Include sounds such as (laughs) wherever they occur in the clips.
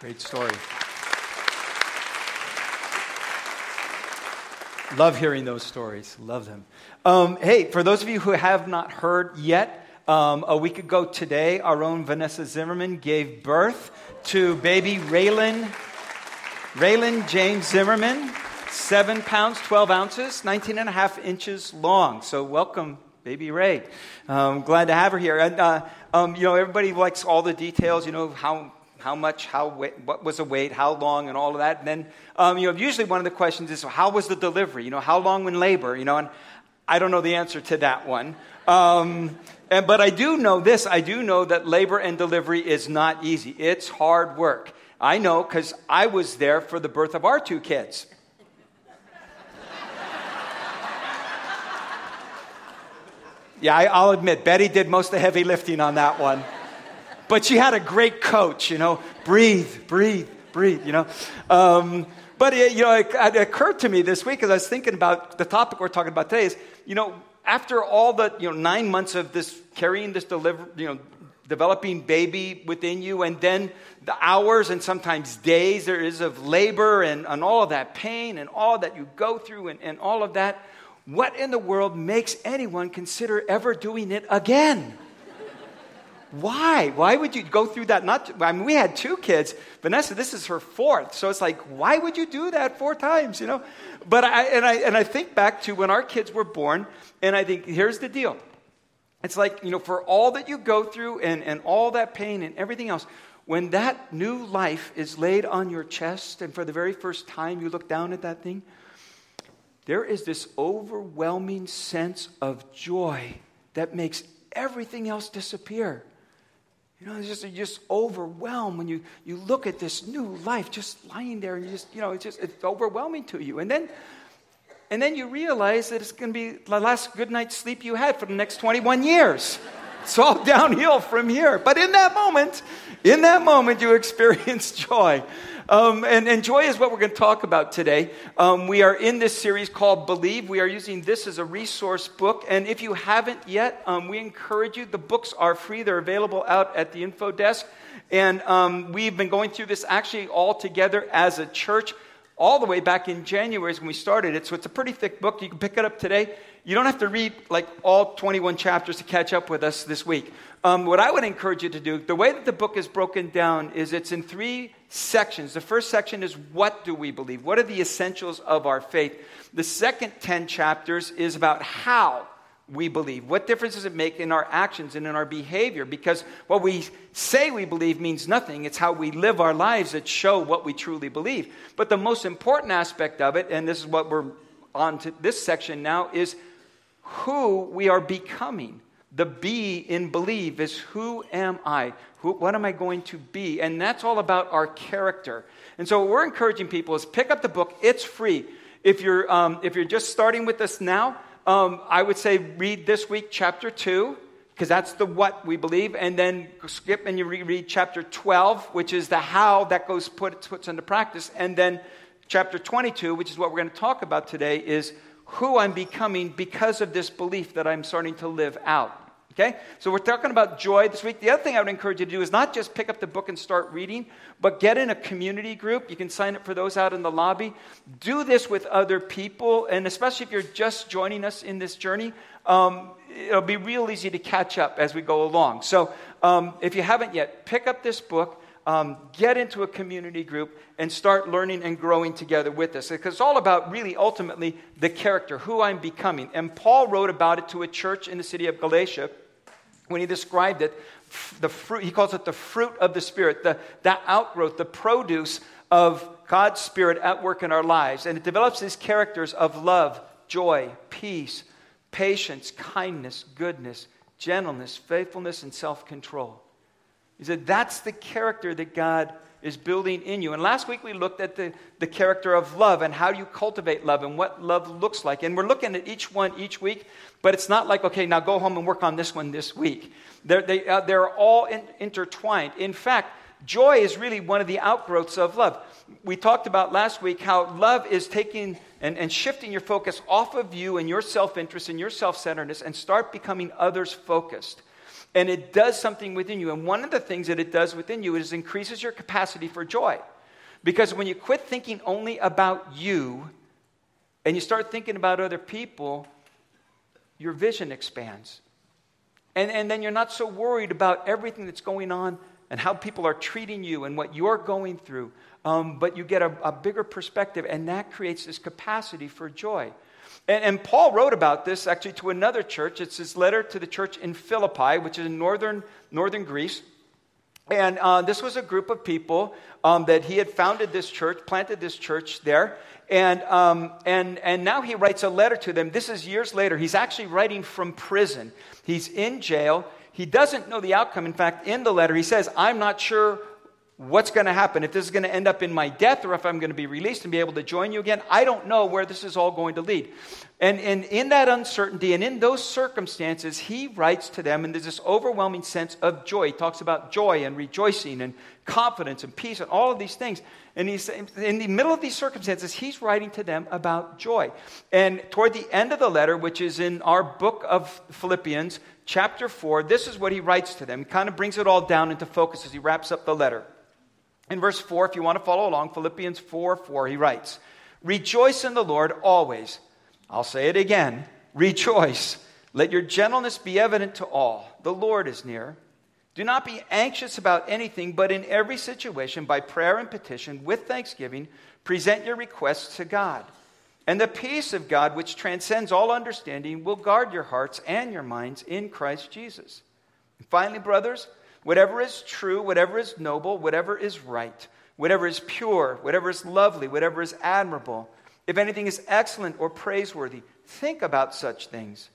Great story. Love hearing those stories. Love them. Um, hey, for those of you who have not heard yet, um, a week ago today, our own Vanessa Zimmerman gave birth to baby Raylan, Raylan James Zimmerman, seven pounds, 12 ounces, 19 and a half inches long. So, welcome, baby Ray. Um, glad to have her here. And, uh, um, you know, everybody likes all the details, you know, how how much, how what was the weight, how long, and all of that. And then, um, you know, usually one of the questions is, how was the delivery? You know, how long in labor? You know, and I don't know the answer to that one. Um, and, but I do know this. I do know that labor and delivery is not easy. It's hard work. I know because I was there for the birth of our two kids. (laughs) Yeah, I, will admit, Betty did most of the heavy lifting on that one. But she had a great coach, you know, breathe, breathe, breathe, you know. Um, but, it, you know, it, it, occurred to me this week as I was thinking about the topic we're talking about today is, you know, after all the, you know, nine months of this, carrying this deliver, you know, developing baby within you, and then the hours and sometimes days there is of labor and, and all of that pain and all that you go through and, and all of that, what in the world makes anyone consider ever doing it again? Why? Why would you go through that? Not, I mean, we had two kids. Vanessa, this is her fourth. So it's like, why would you do that four times, you know? But I, and I, and I think back to when our kids were born, and I think, here's the deal. It's like, you know, for all that you go through and, and all that pain and everything else, when that new life is laid on your chest, and for the very first time you look down at that thing, there is this overwhelming sense of joy that makes everything else disappear. You know, it's just, you're just overwhelmed when you, you look at this new life just lying there and you just, you know, it's just it's overwhelming to you. And then, and then you realize that it's going to be the last good night's sleep you had for the next 21 years. It's all (laughs) downhill from here. But in that moment, in that moment, you experience (laughs) joy. Um, and, and, joy is what we're going to talk about today. Um, we are in this series called Believe. We are using this as a resource book. And if you haven't yet, um, we encourage you. The books are free, they're available out at the info desk. And um, we've been going through this actually all together as a church all the way back in January when we started it. So it's a pretty thick book. You can pick it up today. You don't have to read like all 21 chapters to catch up with us this week. Um, what I would encourage you to do, the way that the book is broken down is it's in three sections. The first section is what do we believe? What are the essentials of our faith? The second 10 chapters is about how we believe. What difference does it make in our actions and in our behavior? Because what we say we believe means nothing. It's how we live our lives that show what we truly believe. But the most important aspect of it, and this is what we're on to this section now, is who we are becoming. The be in believe is who am I? Who, what am I going to be? And that's all about our character. And so, what we're encouraging people is pick up the book. It's free. If you're, um, if you're just starting with us now, um, I would say read this week chapter 2, because that's the what we believe, and then skip and you reread chapter 12, which is the how that goes put, puts into practice, and then chapter 22, which is what we're going to talk about today, is who I'm becoming because of this belief that I'm starting to live out. Okay? So we're talking about joy this week. The other thing I would encourage you to do is not just pick up the book and start reading, but get in a community group. You can sign up for those out in the lobby. Do this with other people, and especially if you're just joining us in this journey, um, it'll be real easy to catch up as we go along. So um, if you haven't yet, pick up this book. Um, get into a community group and start learning and growing together with us. Because it's all about really ultimately the character, who I'm becoming. And Paul wrote about it to a church in the city of Galatia when he described it, the fruit, he calls it the fruit of the Spirit, the, that outgrowth, the produce of God's Spirit at work in our lives. And it develops these characters of love, joy, peace, patience, kindness, goodness, gentleness, faithfulness, and self control. He said that's the character that God is building in you. And last week we looked at the, the character of love and how you cultivate love and what love looks like. And we're looking at each one each week, but it's not like, okay, now go home and work on this one this week. They're, they, uh, they're all in, intertwined. In fact, joy is really one of the outgrowths of love. We talked about last week how love is taking and, and shifting your focus off of you and your self interest and your self centeredness and start becoming others focused. And it does something within you. And one of the things that it does within you is increases your capacity for joy. Because when you quit thinking only about you and you start thinking about other people, your vision expands. And, and then you're not so worried about everything that's going on and how people are treating you and what you're going through. Um, but you get a, a, bigger perspective, and that creates this capacity for joy. And, and, Paul wrote about this actually to another church. It's his letter to the church in Philippi, which is in northern, northern Greece. And uh, this was a group of people um, that he had founded this church, planted this church there. And, um, and, and now he writes a letter to them. This is years later. He's actually writing from prison. He's in jail. He doesn't know the outcome. In fact, in the letter, he says, I'm not sure what's going to happen, if this is going to end up in my death or if I'm going to be released and be able to join you again. I don't know where this is all going to lead. And, and in that uncertainty and in those circumstances, he writes to them, and there's this overwhelming sense of joy. He talks about joy and rejoicing and confidence and peace and all of these things. And he's in the middle of these circumstances, he's writing to them about joy. And toward the end of the letter, which is in our book of Philippians, chapter 4, this is what he writes to them. He kind of brings it all down into focus as he wraps up the letter. In verse 4, if you want to follow along, Philippians 4 4, he writes, Rejoice in the Lord always. I'll say it again rejoice. Let your gentleness be evident to all. The Lord is near. Do not be anxious about anything, but in every situation, by prayer and petition, with thanksgiving, present your requests to God. And the peace of God, which transcends all understanding, will guard your hearts and your minds in Christ Jesus. And finally, brothers, Whatever is true, whatever is noble, whatever is right, whatever is pure, whatever is lovely, whatever is admirable, if anything is excellent or praiseworthy, think about such things.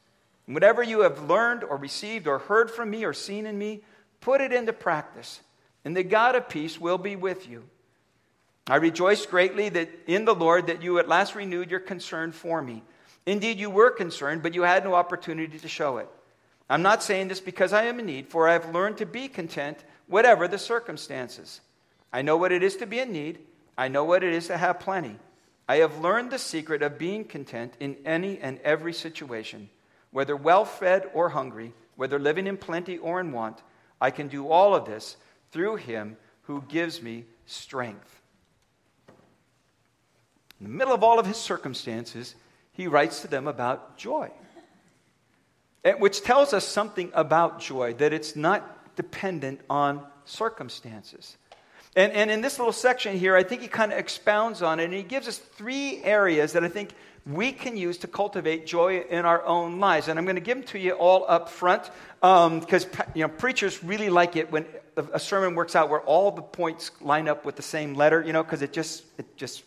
And whatever you have learned or received or heard from me or seen in me, put it into practice, and the God of peace will be with you. I rejoice greatly that in the Lord that you at last renewed your concern for me. Indeed, you were concerned, but you had no opportunity to show it. I'm not saying this because I am in need, for I have learned to be content, whatever the circumstances. I know what it is to be in need, I know what it is to have plenty. I have learned the secret of being content in any and every situation, whether well fed or hungry, whether living in plenty or in want. I can do all of this through him who gives me strength. In the middle of all of his circumstances, he writes to them about joy which tells us something about joy, that it's not dependent on circumstances. And, and in this little section here, I think he kind of expounds on it, and he gives us three areas that I think we can use to cultivate joy in our own lives. And I'm going to give them to you all up front because um, you know, preachers really like it when a sermon works out where all the points line up with the same letter, you know, because it just, it just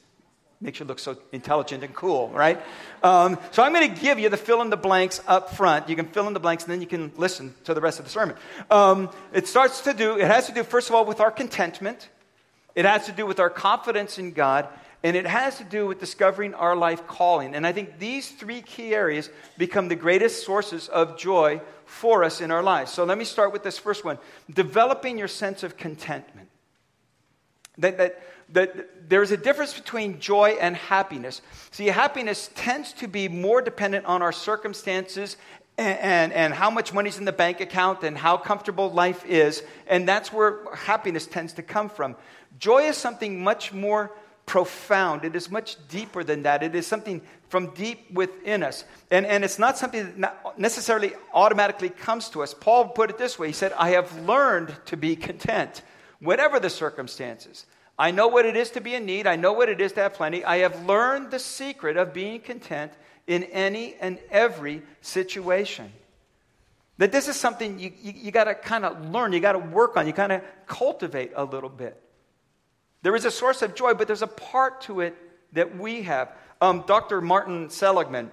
makes you look so intelligent and cool, right? Um, so I'm going to give you the fill in the blanks up front. You can fill in the blanks and then you can listen to the rest of the sermon. Um, it starts to do, it has to do, first of all, with our contentment, it has to do with our confidence in God, and it has to do with discovering our life calling. And I think these three key areas become the greatest sources of joy for us in our lives. So let me start with this first one developing your sense of contentment. That, that that there's a difference between joy and happiness. See, happiness tends to be more dependent on our circumstances and, and, and, how much money's in the bank account and how comfortable life is. And that's where happiness tends to come from. Joy is something much more profound. It is much deeper than that. It is something from deep within us. And, and it's not something that necessarily automatically comes to us. Paul put it this way He said, I have learned to be content, whatever the circumstances. I know what it is to be in need. I know what it is to have plenty. I have learned the secret of being content in any and every situation. That this is something you, you, you got to kind of learn, you got to work on, you kind of cultivate a little bit. There is a source of joy, but there's a part to it that we have. Um, Dr. Martin Seligman,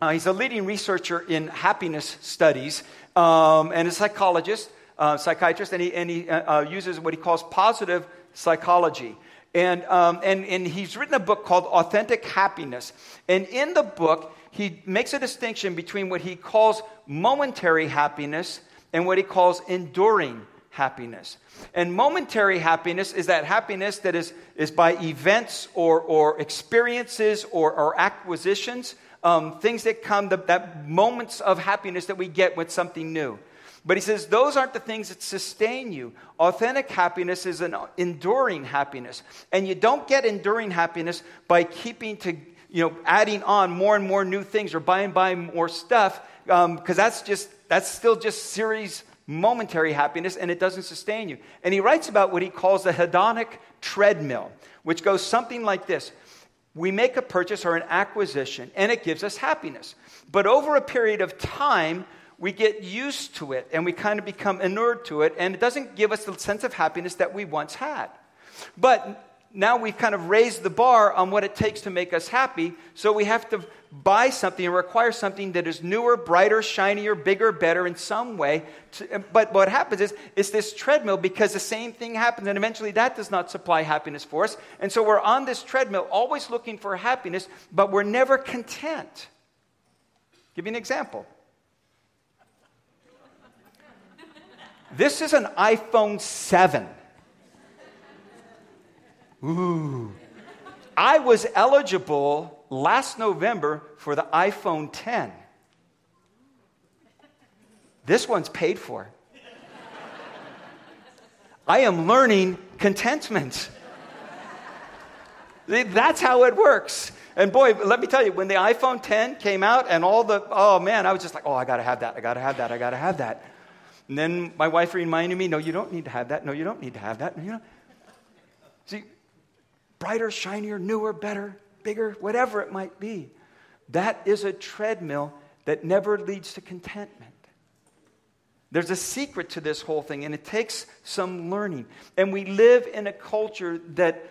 uh, he's a leading researcher in happiness studies um, and a psychologist, uh, psychiatrist, and he, and he uh, uh uses what he calls positive psychology. And, um, and, and he's written a book called Authentic Happiness. And in the book, he makes a distinction between what he calls momentary happiness and what he calls enduring happiness. And momentary happiness is that happiness that is, is by events or, or experiences or, or acquisitions, um, things that come, the, that moments of happiness that we get with something new. But he says those aren't the things that sustain you. Authentic happiness is an enduring happiness. And you don't get enduring happiness by keeping to, you know, adding on more and more new things or buying, buying more stuff, because um, that's just, that's still just series momentary happiness and it doesn't sustain you. And he writes about what he calls the hedonic treadmill, which goes something like this We make a purchase or an acquisition and it gives us happiness. But over a period of time, we get used to it and we kind of become inured to it, and it doesn't give us the sense of happiness that we once had. But now we've kind of raised the bar on what it takes to make us happy, so we have to buy something and require something that is newer, brighter, shinier, bigger, better in some way. But what happens is it's this treadmill because the same thing happens, and eventually that does not supply happiness for us. And so we're on this treadmill, always looking for happiness, but we're never content. Give you an example. This is an iPhone 7. Ooh. I was eligible last November for the iPhone 10. This one's paid for. I am learning contentment. That's how it works. And boy, let me tell you, when the iPhone 10 came out and all the, oh man, I was just like, oh, I gotta have that, I gotta have that, I gotta have that. And then my wife reminded me, no, you don't need to have that. No, you don't need to have that. You know? See, brighter, shinier, newer, better, bigger, whatever it might be. That is a treadmill that never leads to contentment. There's a secret to this whole thing, and it takes some learning. And we live in a culture that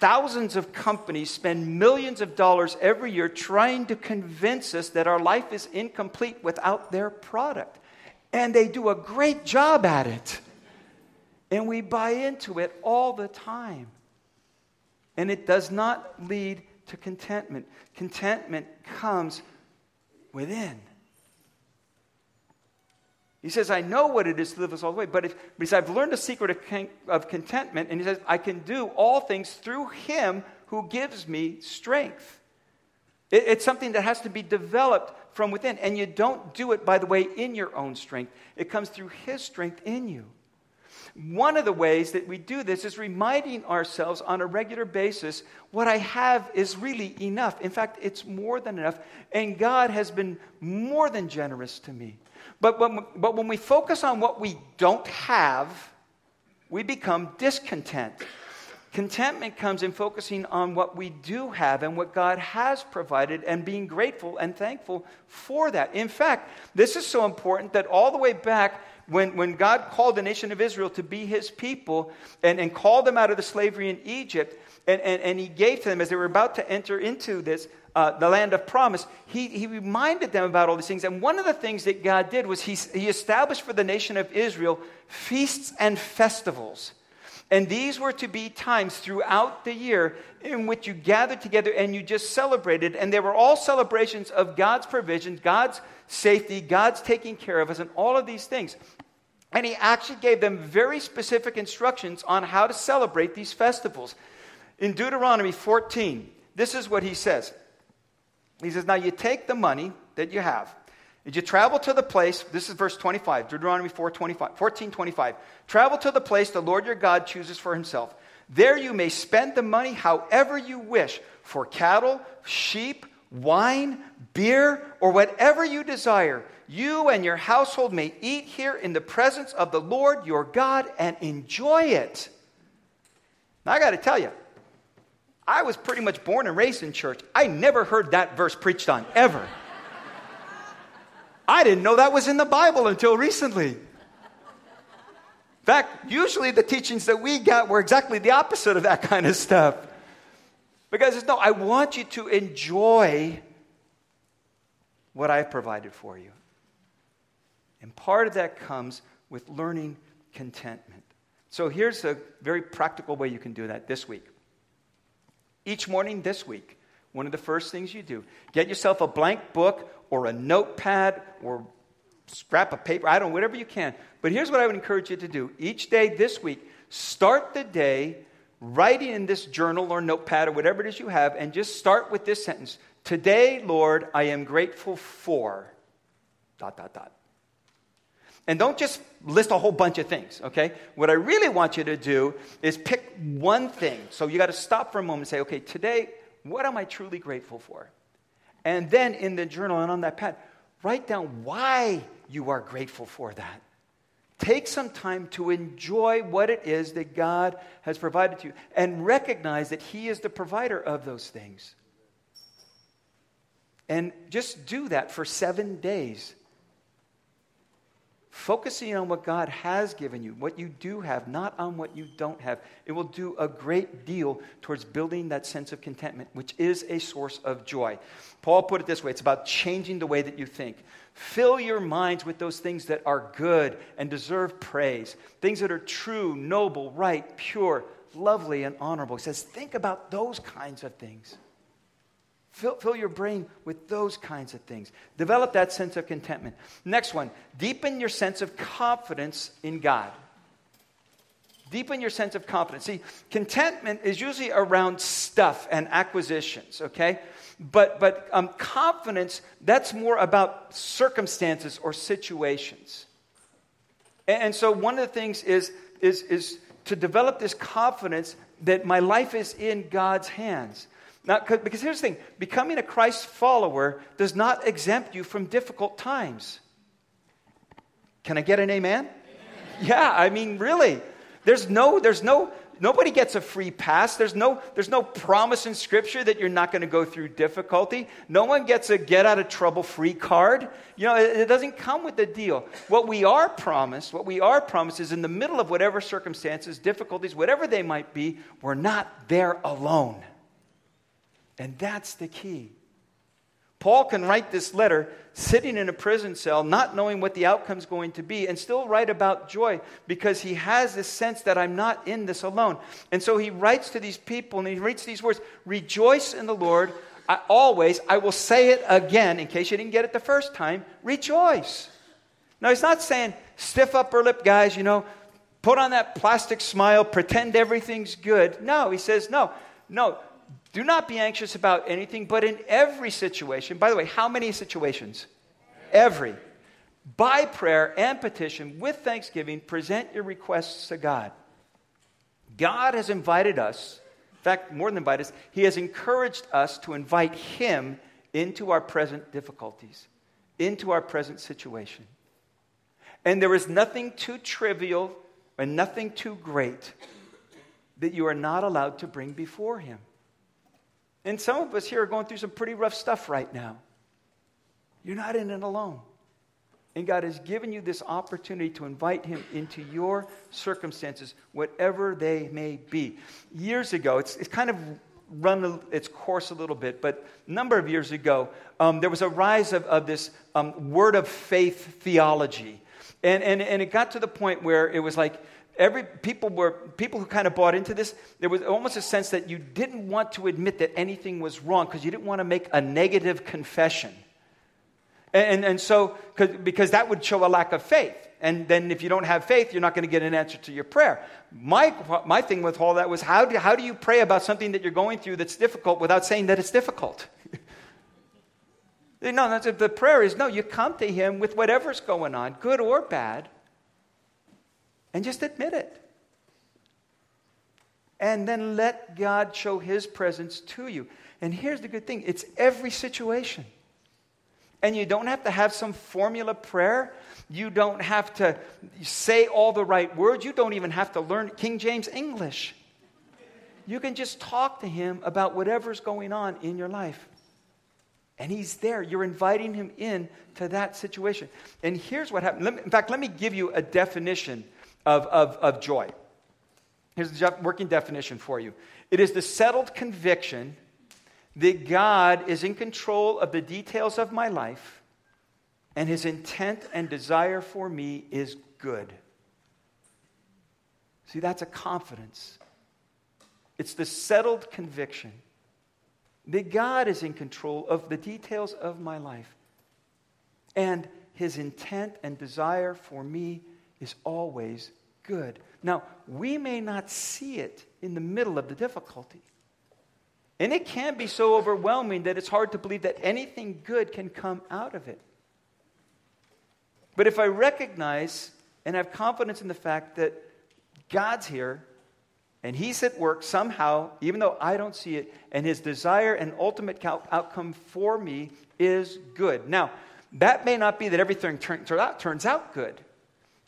thousands of companies spend millions of dollars every year trying to convince us that our life is incomplete without their product. And they do a great job at it. And we buy into it all the time. And it does not lead to contentment. Contentment comes within. He says, I know what it is to live this all the way, but, if, but he says, I've learned the secret of, con- of contentment, and he says, I can do all things through him who gives me strength. It, it's something that has to be developed from within. And you don't do it, by the way, in your own strength, it comes through His strength in you. One of the ways that we do this is reminding ourselves on a regular basis what I have is really enough. In fact, it's more than enough. And God has been more than generous to me. But when, but when we focus on what we don't have, we become discontent. Contentment comes in focusing on what we do have and what God has provided and being grateful and thankful for that. In fact, this is so important that all the way back when, when God called the nation of Israel to be his people and, and called them out of the slavery in Egypt, and, and, and he gave to them as they were about to enter into this, uh, the land of promise, he, he reminded them about all these things. And one of the things that God did was he, he established for the nation of Israel feasts and festivals. And these were to be times throughout the year in which you gathered together and you just celebrated. And they were all celebrations of God's provision, God's safety, God's taking care of us, and all of these things. And he actually gave them very specific instructions on how to celebrate these festivals. In Deuteronomy 14, this is what he says. He says, Now you take the money that you have did you travel to the place, this is verse 25, Deuteronomy 4, 25, 14, 25. Travel to the place the Lord your God chooses for himself. There you may spend the money however you wish for cattle, sheep, wine, beer, or whatever you desire. You and your household may eat here in the presence of the Lord your God and enjoy it. Now, I got to tell you, I was pretty much born and raised in church. I never heard that verse preached on, ever. I didn't know that was in the Bible until recently. In fact, usually the teachings that we got were exactly the opposite of that kind of stuff. Because no, I want you to enjoy what I've provided for you. And part of that comes with learning contentment. So here's a very practical way you can do that this week. Each morning this week, one of the first things you do, get yourself a blank book or a notepad or scrap of paper. I don't know, whatever you can. But here's what I would encourage you to do. Each day this week, start the day writing in this journal or notepad or whatever it is you have, and just start with this sentence Today, Lord, I am grateful for dot, dot, dot. And don't just list a whole bunch of things, okay? What I really want you to do is pick one thing. So you got to stop for a moment and say, okay, today, what am I truly grateful for? And then in the journal and on that pad, write down why you are grateful for that. Take some time to enjoy what it is that God has provided to you and recognize that He is the provider of those things. And just do that for seven days focusing on what God has given you, what you do have, not on what you don't have. It will do a great deal towards building that sense of contentment, which is a source of joy. Paul put it this way it's about changing the way that you think. Fill your minds with those things that are good and deserve praise, things that are true, noble, right, pure, lovely, and honorable. He says, think about those kinds of things. Fill, fill your brain with those kinds of things. Develop that sense of contentment. Next one, deepen your sense of confidence in God. Deepen your sense of confidence. See, contentment is usually around stuff and acquisitions, okay? But, but um, confidence, that's more about circumstances or situations. And, and so one of the things is, is, is to develop this confidence that my life is in God's hands. Now, because here's the thing becoming a Christ follower does not exempt you from difficult times. Can I get an amen? amen? Yeah, I mean, really. There's no, there's no, nobody gets a free pass. There's no, there's no promise in Scripture that you're not going to go through difficulty. No one gets a get out of trouble free card. You know, it, it doesn't come with the deal. What we are promised, what we are promised is in the middle of whatever circumstances, difficulties, whatever they might be, we're not there alone. And that's the key. Paul can write this letter sitting in a prison cell, not knowing what the outcome is going to be, and still write about joy because he has this sense that I'm not in this alone. And so he writes to these people and he writes these words Rejoice in the Lord. I, always, I will say it again in case you didn't get it the first time rejoice. Now, he's not saying stiff upper lip, guys, you know, put on that plastic smile, pretend everything's good. No, he says, no, no, do not be anxious about anything, but in every situation, by the way, how many situations? Every. By prayer and petition, with thanksgiving, present your requests to God. God has invited us, in fact, more than invited us, He has encouraged us to invite Him into our present difficulties, into our present situation. And there is nothing too trivial and nothing too great that you are not allowed to bring before Him. And some of us here are going through some pretty rough stuff right now. You're not in it alone. And God has given you this opportunity to invite Him into your circumstances, whatever they may be. Years ago, it's, it's kind of run its course a little bit, but a number of years ago, um, there was a rise of, of this um, word of faith theology. And, and, and it got to the point where it was like, every people were people who kind of bought into this there was almost a sense that you didn't want to admit that anything was wrong because you didn't want to make a negative confession. And, and, so because that would show a lack of faith. And then if you don't have faith you're not going to get an answer to your prayer. My, my thing with all that was how do, how do you pray about something that you're going through that's difficult without saying that it's difficult? (laughs) No that's, the prayer is no you come to him with whatever's going on good or bad and just admit it. And then let God show His presence to you. And here's the good thing it's every situation. And you don't have to have some formula prayer. You don't have to say all the right words. You don't even have to learn King James English. You can just talk to Him about whatever's going on in your life. And He's there. You're inviting Him in to that situation. And here's what happened. Me, in fact, let me give you a definition of, of, of joy. Here's the working definition for you it is the settled conviction that God is in control of the details of my life, and his intent and desire for me is good. See, that's a confidence. It's the settled conviction that God is in control of the details of my life, and his intent and desire for me is always good. Now, we may not see it in the middle of the difficulty. And it can be so overwhelming that it's hard to believe that anything good can come out of it. But if I recognize and have confidence in the fact that God's here and He's at work somehow, even though I don't see it, and His desire and ultimate outcome for me is good. Now, that may not be that everything turns out, good.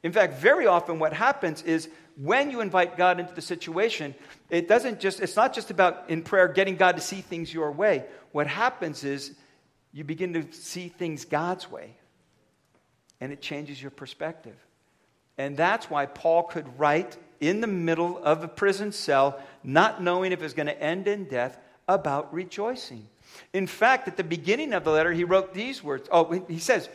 In fact, very often what happens is when you invite God into the situation, it doesn't just, it's not just about in prayer getting God to see things your way. What happens is you begin to see things God's way, and it changes your perspective. And that's why Paul could write in the middle of a prison cell, not knowing if it was going to end in death, about rejoicing. In fact, at the beginning of the letter, he wrote these words. Oh, he says,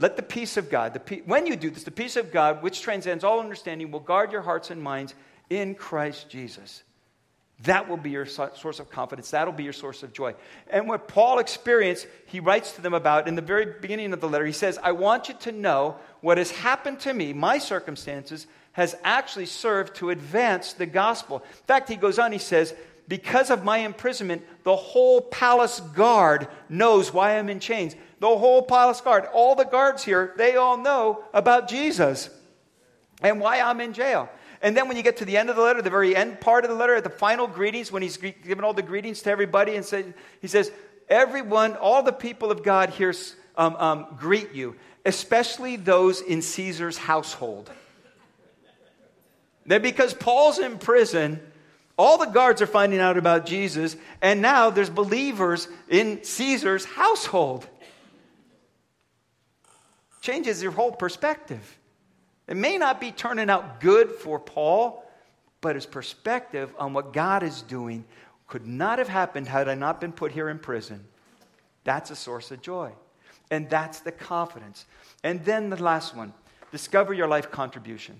Let the peace of God, the pe- when you do this, the peace of God, which transcends all understanding, will guard your hearts and minds in Christ Jesus. That will be your source of confidence. That'll be your source of joy. And what Paul experienced, he writes to them about in the very beginning of the letter. He says, I want you to know what has happened to me, my circumstances, has actually served to advance the gospel. In fact, he goes on, he says, because of my imprisonment, the whole palace guard knows why I'm in chains. The whole palace guard, all the guards here, they all know about Jesus and why I'm in jail. And then when you get to the end of the letter, the very end part of the letter, at the final greetings, when he's giving all the greetings to everybody, and say, he says, Everyone, all the people of God here um, um, greet you, especially those in Caesar's household. Then, because Paul's in prison, all the guards are finding out about Jesus, and now there's believers in Caesar's household. Changes your whole perspective. It may not be turning out good for Paul, but his perspective on what God is doing could not have happened had I not been put here in prison. That's a source of joy. And that's the confidence. And then the last one discover your life contribution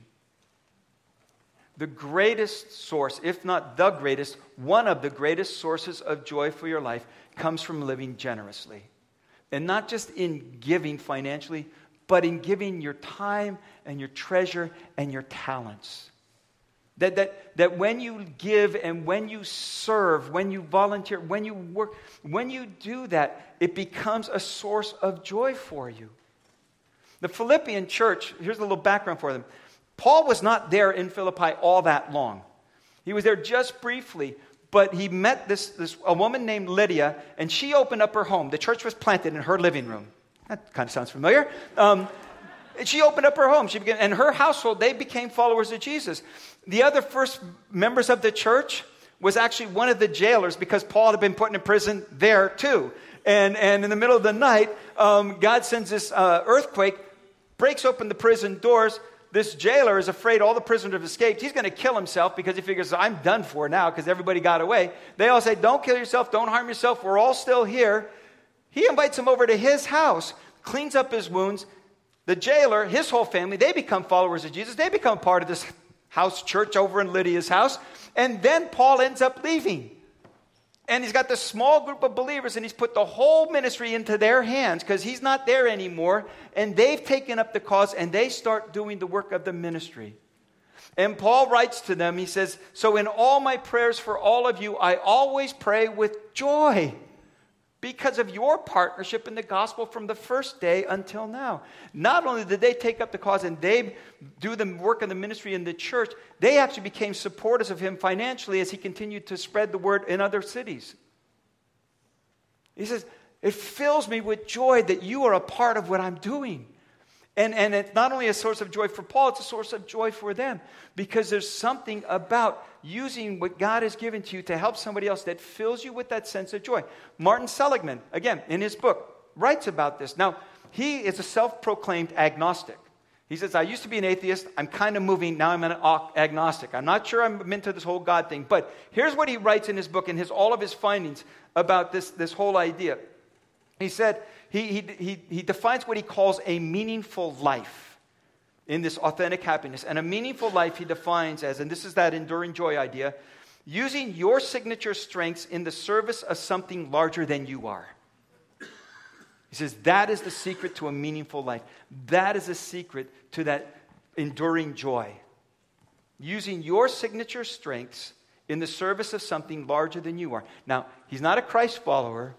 the greatest source, if not the greatest, one of the greatest sources of joy for your life comes from living generously. And not just in giving financially, but in giving your time and your treasure and your talents. That, that, that when you give and when you serve, when you volunteer, when you work, when you do that, it becomes a source of joy for you. The Philippian church, here's a little background for them. Paul was not there in Philippi all that long. He was there just briefly, but he met this, this a woman named Lydia, and she opened up her home. The church was planted in her living room. That kind of sounds familiar. Um, she opened up her home. She began, and her household, they became followers of Jesus. The other first members of the church was actually one of the jailers because Paul had been put in prison there too. And, and in the middle of the night, um, God sends this uh, earthquake, breaks open the prison doors, this jailer is afraid all the prisoners have escaped. He's going to kill himself because he figures, I'm done for now because everybody got away. They all say, Don't kill yourself, don't harm yourself, we're all still here. He invites him over to his house, cleans up his wounds. The jailer, his whole family, they become followers of Jesus. They become part of this house church over in Lydia's house. And then Paul ends up leaving. And he's got this small group of believers, and he's put the whole ministry into their hands because he's not there anymore. And they've taken up the cause and they start doing the work of the ministry. And Paul writes to them, he says, So in all my prayers for all of you, I always pray with joy because of your partnership in the gospel from the first day until now. Not only did they take up the cause and they do the work of the ministry in the church, they actually became supporters of him financially as he continued to spread the word in other cities. He says, It fills me with joy that you are a part of what I'm doing. And, and it's not only a source of joy for Paul, it's a source of joy for them because there's something about using what God has given to you to help somebody else that fills you with that sense of joy. Martin Seligman, again, in his book, writes about this. Now, he is a self proclaimed agnostic. He says, I used to be an atheist. I'm kind of moving. Now I'm an agnostic. I'm not sure I'm into this whole God thing. But here's what he writes in his book and his, all of his findings about this, this whole idea. He said, he, he, he, he defines what he calls a meaningful life in this authentic happiness. And a meaningful life he defines as, and this is that enduring joy idea, using your signature strengths in the service of something larger than you are. He says that is the secret to a meaningful life. That is the secret to that enduring joy. Using your signature strengths in the service of something larger than you are. Now, he's not a Christ follower,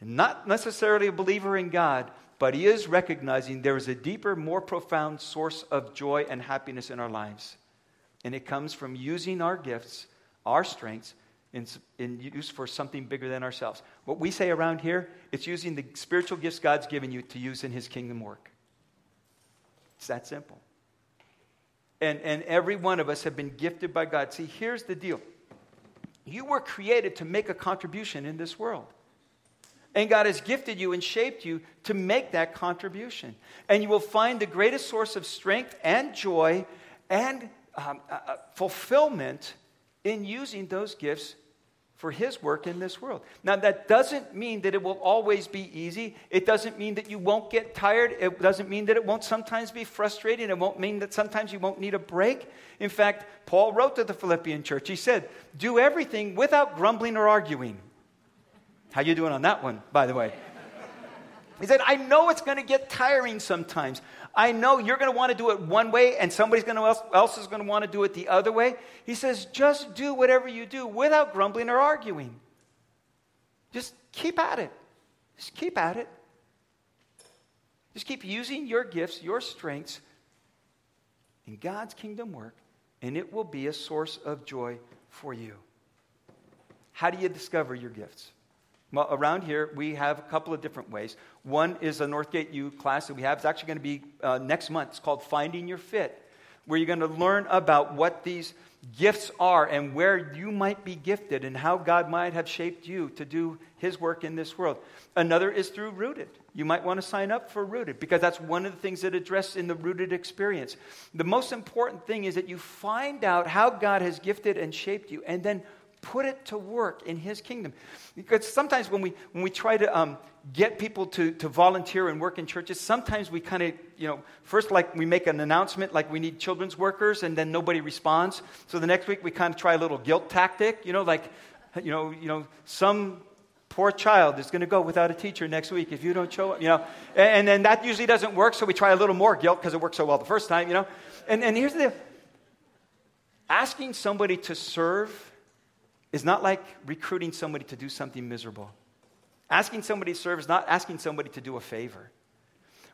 not necessarily a believer in God, but he is recognizing there is a deeper, more profound source of joy and happiness in our lives. And it comes from using our gifts, our strengths, in, in use for something bigger than ourselves. What we say around here, it's using the spiritual gifts God's given you to use in his kingdom work. It's that simple. And, and every one of us have been gifted by God. See, here's the deal you were created to make a contribution in this world. And God has gifted you and shaped you to make that contribution. And you will find the greatest source of strength and joy and um, uh, uh fulfillment in using those gifts for his work in this world. Now, that doesn't mean that it will always be easy. It doesn't mean that you won't get tired. It doesn't mean that it won't sometimes be frustrating. It won't mean that sometimes you won't need a break. In fact, Paul wrote to the Philippian church. He said, "Do everything without grumbling or arguing." How you doing on that one, by the way? He said, I know it's going to get tiring sometimes. I know you're going to want to do it one way and to else, else is going to want to do it the other way. He says, just do whatever you do without grumbling or arguing. Just keep at it. Just keep at it. Just keep using your gifts, your strengths in God's kingdom work, and it will be a source of joy for you. How do you discover your gifts? Well, around here, we have a couple of different ways. One is a Northgate U class that we have. It's actually going to be uh, next month. It's called Finding Your Fit, where you're going to learn about what these gifts are and where you might be gifted and how God might have shaped you to do His work in this world. Another is through Rooted. You might want to sign up for Rooted because that's one of the things that address in the Rooted experience. The most important thing is that you find out how God has gifted and shaped you and then put it to work in his kingdom. Because sometimes when we, when we try to um, get people to, to volunteer and work in churches, sometimes we kind of, you know, first like we make an announcement like we need children's workers and then nobody responds. So the next week we kind of try a little guilt tactic, you know, like, you know, you know, some poor child is going to go without a teacher next week if you don't show up, you know. And, and then that usually doesn't work, so we try a little more guilt because it worked so well the first time, you know. And, and here's the asking somebody to serve is not like recruiting somebody to do something miserable. Asking somebody to serve is not asking somebody to do a favor.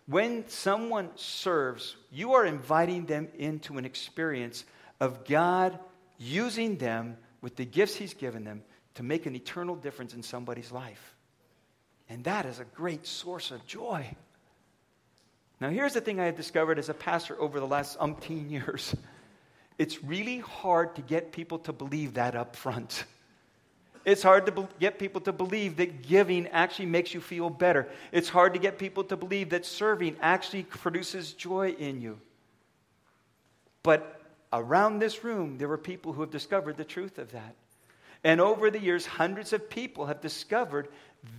When someone serves, you are inviting them into an experience of God using them with the gifts He's given them to make an eternal difference in somebody's life. And that is a great source of joy. Now, here's the thing I have discovered as a pastor over the last umpteen years (laughs) it's really hard to get people to believe that up front. It's hard to get people to believe that giving actually makes you feel better. It's hard to get people to believe that serving actually produces joy in you. But around this room, there were people who have discovered the truth of that. And over the years, hundreds of people have discovered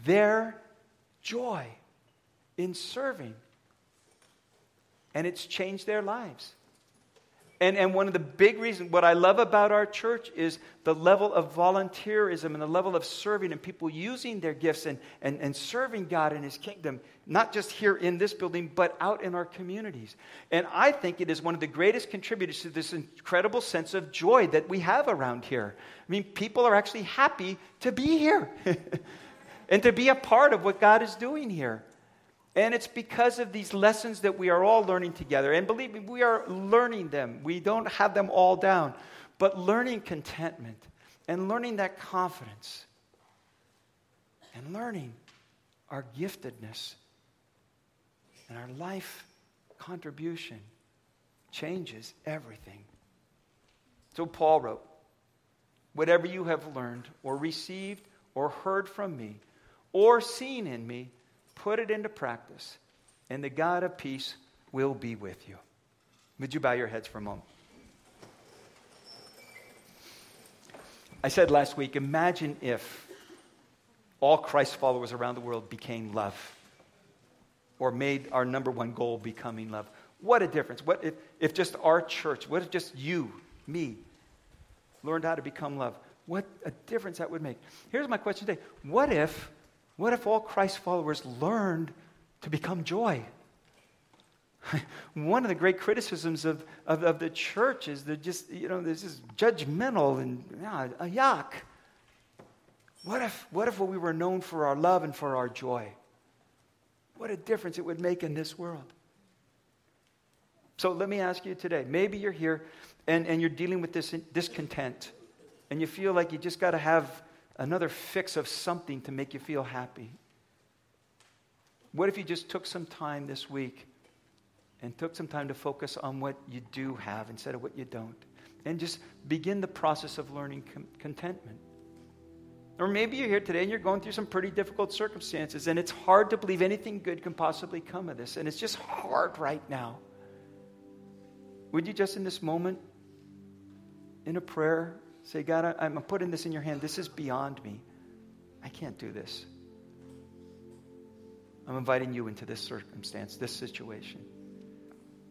their joy in serving. And it's changed their lives. And, and one of the big reasons, what I love about our church is the level of volunteerism and the level of serving and people using their gifts and, and, and serving God in His kingdom, not just here in this building, but out in our communities. And I think it is one of the greatest contributors to this incredible sense of joy that we have around here. I mean, people are actually happy to be here (laughs) and to be a part of what God is doing here. And it's because of these lessons that we are all learning together. And believe me, we are learning them. We don't have them all down. But learning contentment and learning that confidence and learning our giftedness and our life contribution changes everything. So Paul wrote, Whatever you have learned or received or heard from me or seen in me, Put it into practice, and the God of peace will be with you. Would you bow your heads for a moment? I said last week imagine if all Christ followers around the world became love or made our number one goal becoming love. What a difference. What if, if just our church, what if just you, me, learned how to become love? What a difference that would make. Here's my question today What if what if all Christ followers learned to become joy? (laughs) One of the great criticisms of, of, of, the church is that just, you know, this is judgmental and yeah, a yuck. What if, what if we were known for our love and for our joy? What a difference it would make in this world. So let me ask you today maybe you're here and, and you're dealing with this discontent, and you feel like you just got to have another fix of something to make you feel happy. What if you just took some time this week and took some time to focus on what you do have instead of what you don't? And just begin the process of learning com- contentment. Or maybe you're here today and you're going through some pretty difficult circumstances, and it's hard to believe anything good can possibly come of this, and it's just hard right now. Would you just in this moment, in a prayer, say, God, I'm putting this in your hand. This is beyond me. I can't do this. I'm inviting you into this circumstance, this situation.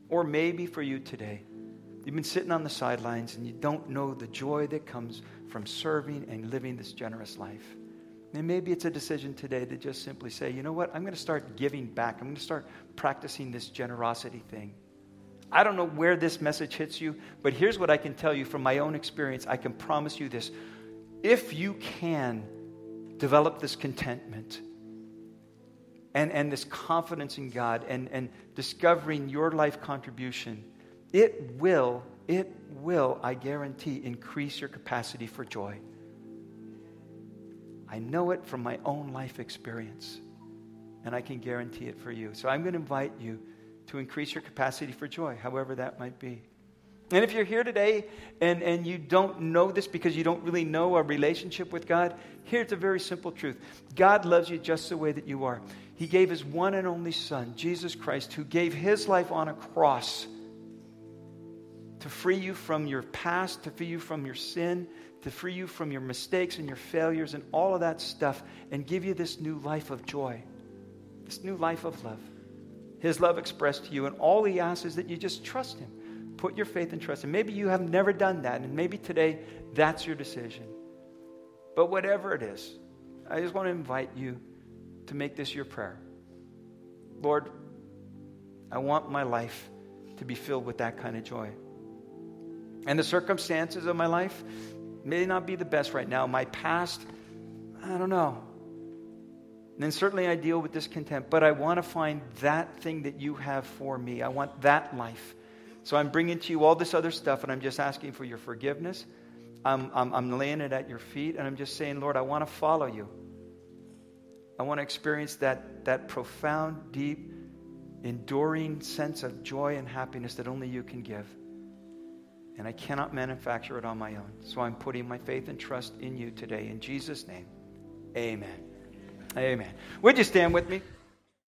Or maybe for you today, you've been sitting on the sidelines and you don't know the joy that comes from serving and living this generous life. And maybe it's a decision today to just simply say, you know what, I'm going to start giving back. I'm going to start practicing this generosity thing. I don't know where this message hits you, but here's what I can tell you from my own experience. I can promise you this. If you can develop this contentment, and, and this confidence in God and, and discovering your life contribution, it will, it will, I guarantee, increase your capacity for joy. I know it from my own life experience, and I can guarantee it for you. So I'm going to invite you to increase your capacity for joy, however that might be. And if you're here today and, and you don't know this because you don't really know a relationship with God, here's a very simple truth God loves you just the way that you are. He gave His one and only Son, Jesus Christ, who gave His life on a cross to free you from your past, to free you from your sin, to free you from your mistakes and your failures and all of that stuff, and give you this new life of joy, this new life of love. His love expressed to you, and all He asks is that you just trust Him Put your faith and trust. And maybe you have never done that, and maybe today that's your decision. But whatever it is, I just want to invite you to make this your prayer. Lord, I want my life to be filled with that kind of joy. And the circumstances of my life may not be the best right now. My past, I don't know. And then certainly I deal with discontent, but I want to find that thing that you have for me. I want that life. So I'm bringing to you all this other stuff, and I'm just asking for your forgiveness. I'm, I'm, I'm laying it at your feet, and I'm just saying, Lord, I want to follow you. I want to experience that, that profound, deep, enduring sense of joy and happiness that only you can give. And I cannot manufacture it on my own. So I'm putting my faith and trust in you today. In Jesus' name, amen. Amen. Would you stand with me?